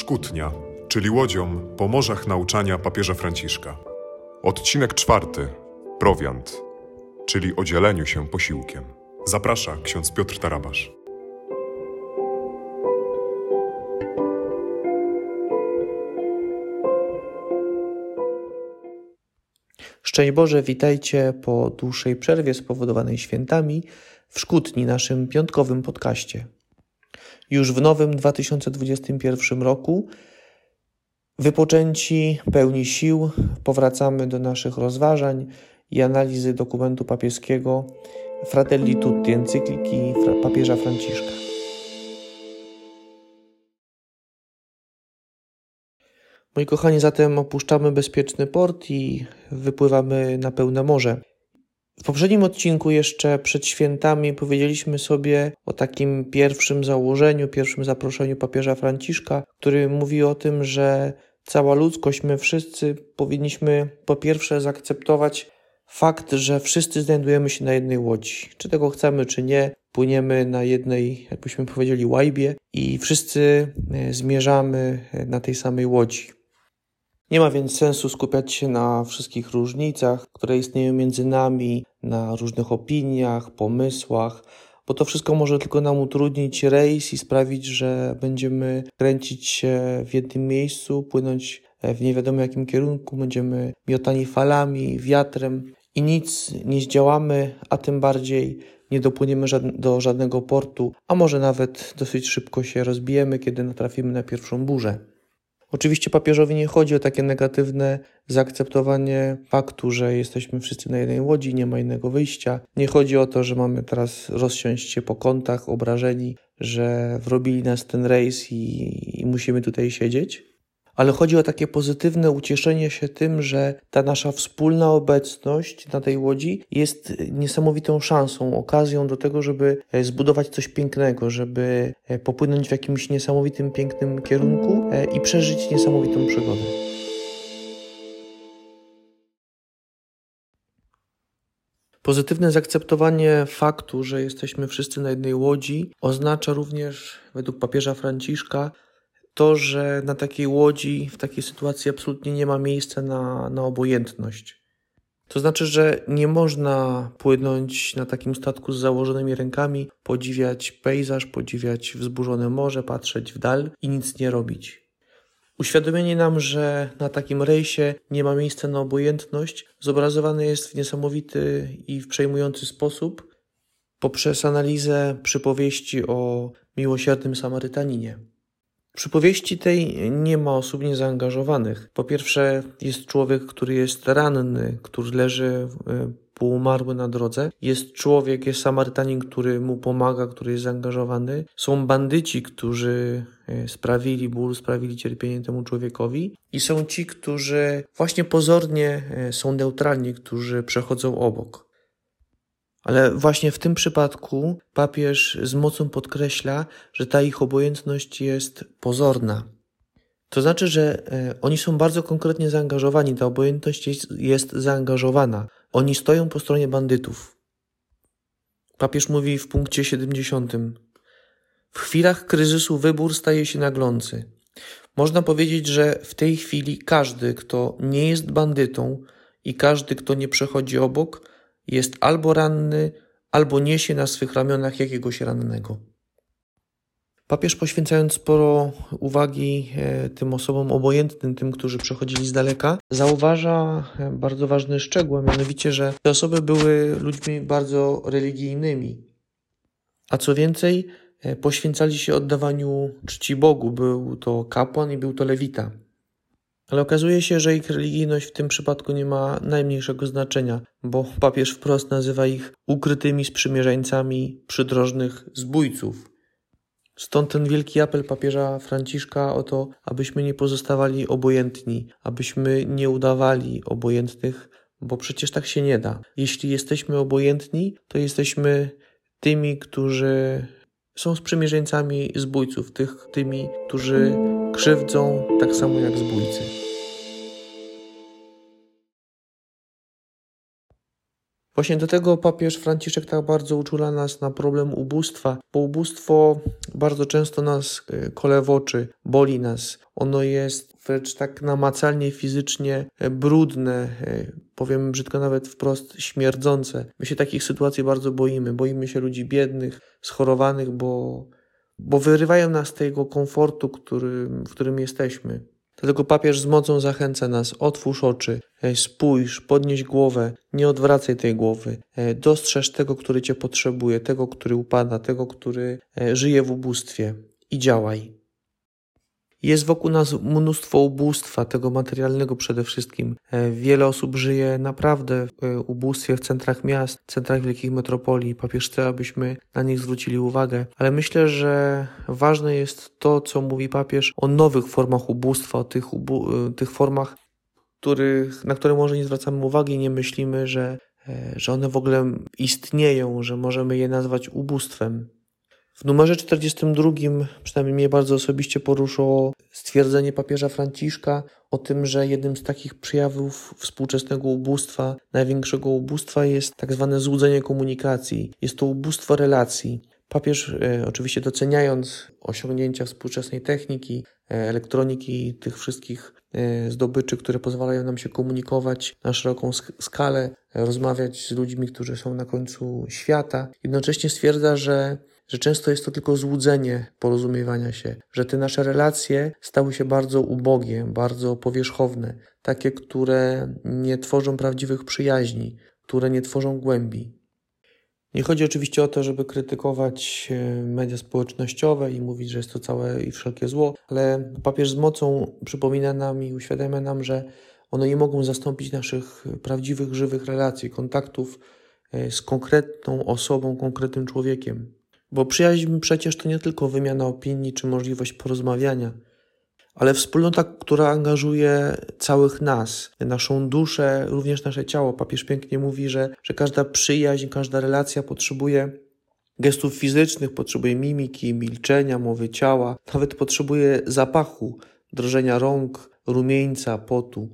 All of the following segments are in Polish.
Szkutnia, czyli łodzią po morzach nauczania papieża Franciszka. Odcinek czwarty. Prowiant, czyli o dzieleniu się posiłkiem. Zaprasza ksiądz Piotr Tarabasz. Szczęść Boże, witajcie po dłuższej przerwie spowodowanej świętami w Szkutni, naszym piątkowym podcaście. Już w nowym 2021 roku, wypoczęci, pełni sił, powracamy do naszych rozważań i analizy dokumentu papieskiego Fratelli Tutti, encykliki papieża Franciszka. Moi kochani, zatem opuszczamy bezpieczny port i wypływamy na pełne morze. W poprzednim odcinku, jeszcze przed świętami, powiedzieliśmy sobie o takim pierwszym założeniu, pierwszym zaproszeniu papieża Franciszka, który mówi o tym, że cała ludzkość, my wszyscy powinniśmy po pierwsze zaakceptować fakt, że wszyscy znajdujemy się na jednej łodzi. Czy tego chcemy, czy nie, płyniemy na jednej, jakbyśmy powiedzieli, łajbie i wszyscy e, zmierzamy e, na tej samej łodzi. Nie ma więc sensu skupiać się na wszystkich różnicach, które istnieją między nami, na różnych opiniach, pomysłach, bo to wszystko może tylko nam utrudnić rejs i sprawić, że będziemy kręcić się w jednym miejscu, płynąć w nie wiadomo jakim kierunku, będziemy miotani falami, wiatrem i nic nie zdziałamy, a tym bardziej nie dopłyniemy do żadnego portu, a może nawet dosyć szybko się rozbijemy, kiedy natrafimy na pierwszą burzę. Oczywiście papieżowi nie chodzi o takie negatywne zaakceptowanie faktu, że jesteśmy wszyscy na jednej łodzi, nie ma innego wyjścia. Nie chodzi o to, że mamy teraz rozsiąść się po kątach, obrażeni, że wrobili nas ten rejs i, i musimy tutaj siedzieć ale chodzi o takie pozytywne ucieszenie się tym, że ta nasza wspólna obecność na tej łodzi jest niesamowitą szansą, okazją do tego, żeby e, zbudować coś pięknego, żeby e, popłynąć w jakimś niesamowitym, pięknym kierunku e, i przeżyć niesamowitą przygodę. Pozytywne zaakceptowanie faktu, że jesteśmy wszyscy na jednej łodzi, oznacza również, według papieża Franciszka, to, że na takiej łodzi, w takiej sytuacji absolutnie nie ma miejsca na, na obojętność. To znaczy, że nie można płynąć na takim statku z założonymi rękami, podziwiać pejzaż, podziwiać wzburzone morze, patrzeć w dal i nic nie robić. Uświadomienie nam, że na takim rejsie nie ma miejsca na obojętność, zobrazowane jest w niesamowity i w przejmujący sposób poprzez analizę przypowieści o miłosiernym Samarytaninie. Przypowieści tej nie ma osób niezaangażowanych. Po pierwsze, jest człowiek, który jest ranny, który leży e, półumarły na drodze. Jest człowiek, jest Samarytanin, który mu pomaga, który jest zaangażowany. Są bandyci, którzy e, sprawili ból, sprawili cierpienie temu człowiekowi. I są ci, którzy właśnie pozornie e, są neutralni, którzy przechodzą obok. Ale właśnie w tym przypadku papież z mocą podkreśla, że ta ich obojętność jest pozorna. To znaczy, że e, oni są bardzo konkretnie zaangażowani, ta obojętność jest, jest zaangażowana. Oni stoją po stronie bandytów. Papież mówi w punkcie 70. W chwilach kryzysu wybór staje się naglący. Można powiedzieć, że w tej chwili każdy, kto nie jest bandytą i każdy, kto nie przechodzi obok, jest albo ranny, albo niesie na swych ramionach jakiegoś rannego. Papież poświęcając sporo uwagi e, tym osobom obojętnym, tym, którzy przechodzili z daleka, zauważa e, bardzo ważny szczegół, a mianowicie, że te osoby były ludźmi bardzo religijnymi. A co więcej, e, poświęcali się oddawaniu czci Bogu. Był to kapłan i był to lewita. Ale okazuje się, że ich religijność w tym przypadku nie ma najmniejszego znaczenia, bo papież wprost nazywa ich ukrytymi sprzymierzeńcami przydrożnych zbójców. Stąd ten wielki apel papieża Franciszka o to, abyśmy nie pozostawali obojętni, abyśmy nie udawali obojętnych, bo przecież tak się nie da. Jeśli jesteśmy obojętni, to jesteśmy tymi, którzy są sprzymierzeńcami zbójców, tych, tymi, którzy krzywdzą tak samo jak zbójcy. Właśnie do tego papież Franciszek tak bardzo uczula nas na problem ubóstwa, bo ubóstwo bardzo często nas y, kole w oczy, boli nas. Ono jest wręcz tak namacalnie, fizycznie e, brudne, e, powiem brzydko nawet wprost śmierdzące. My się takich sytuacji bardzo boimy. Boimy się ludzi biednych, schorowanych, bo, bo wyrywają nas z tego komfortu, który, w którym jesteśmy. Dlatego papież z mocą zachęca nas: otwórz oczy, e, spójrz, podnieś głowę, nie odwracaj tej głowy, dostrzeż tego, który cię potrzebuje, tego, który upada, tego, który żyje w ubóstwie i działaj. Jest wokół nas mnóstwo ubóstwa, tego materialnego przede wszystkim. E, wiele osób żyje naprawdę w e, ubóstwie w centrach miast, centrach wielkich metropolii. Papież chce, abyśmy na nich zwrócili uwagę. Ale myślę, że ważne jest to, co mówi papież o nowych formach ubóstwa, o tych, e, tych formach, których, na które może nie zwracamy uwagi, nie myślimy, że, że one w ogóle istnieją, że możemy je nazwać ubóstwem. W numerze 42, przynajmniej mnie bardzo osobiście poruszyło stwierdzenie papieża Franciszka o tym, że jednym z takich przejawów współczesnego ubóstwa, największego ubóstwa jest tak zwane złudzenie komunikacji. Jest to ubóstwo relacji. Papież, e, oczywiście doceniając osiągnięcia współczesnej techniki, e, elektroniki, tych wszystkich e, zdobyczy, które pozwalają nam się komunikować na szeroką skalę, rozmawiać z ludźmi, którzy są na końcu świata, jednocześnie stwierdza, że że często jest to tylko złudzenie porozumiewania się, że te nasze relacje stały się bardzo ubogie, bardzo powierzchowne, takie, które nie tworzą prawdziwych przyjaźni, które nie tworzą głębi. Nie chodzi oczywiście o to, żeby krytykować e, media społecznościowe i mówić, że jest to całe i wszelkie zło, ale papież z mocą przypomina nam i uświadamia nam, że one nie mogą zastąpić naszych prawdziwych, żywych relacji, kontaktów e, z konkretną osobą, konkretnym człowiekiem. Bo przyjaźń przecież to nie tylko wymiana opinii czy możliwość porozmawiania, ale wspólnota, która angażuje całych nas, naszą duszę, również nasze ciało. Papież pięknie mówi, że, że każda przyjaźń, każda relacja potrzebuje gestów fizycznych, potrzebuje mimiki, milczenia, mowy ciała, nawet potrzebuje zapachu, drżenia rąk, rumieńca, potu.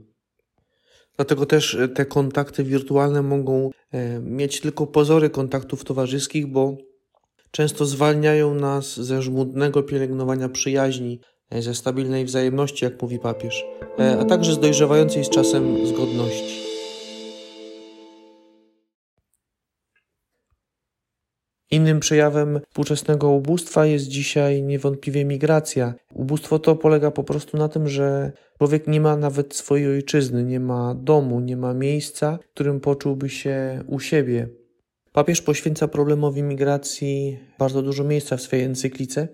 Dlatego też te kontakty wirtualne mogą e, mieć tylko pozory kontaktów towarzyskich, bo często zwalniają nas ze żmudnego pielęgnowania przyjaźni, e, ze stabilnej wzajemności, jak mówi papież, e, a także z dojrzewającej z czasem zgodności. Innym przejawem współczesnego ubóstwa jest dzisiaj niewątpliwie migracja. Ubóstwo to polega po prostu na tym, że człowiek nie ma nawet swojej ojczyzny, nie ma domu, nie ma miejsca, w którym poczułby się u siebie. Papież poświęca problemowi migracji bardzo dużo miejsca w swojej encyklice,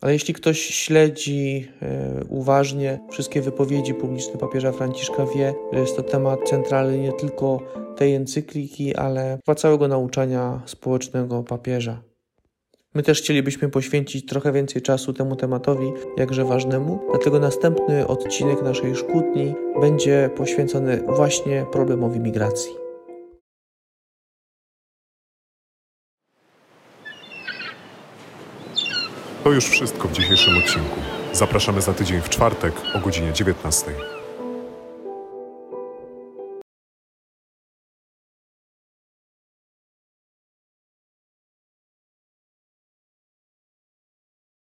ale jeśli ktoś śledzi e, uważnie wszystkie wypowiedzi publiczne papieża Franciszka, wie, że jest to temat centralny nie tylko tej encykliki, ale całego nauczania społecznego papieża. My też chcielibyśmy poświęcić trochę więcej czasu temu tematowi, jakże ważnemu, dlatego następny odcinek naszej szkutni będzie poświęcony właśnie problemowi migracji. To już wszystko w dzisiejszym odcinku. Zapraszamy za tydzień w czwartek o godzinie 19.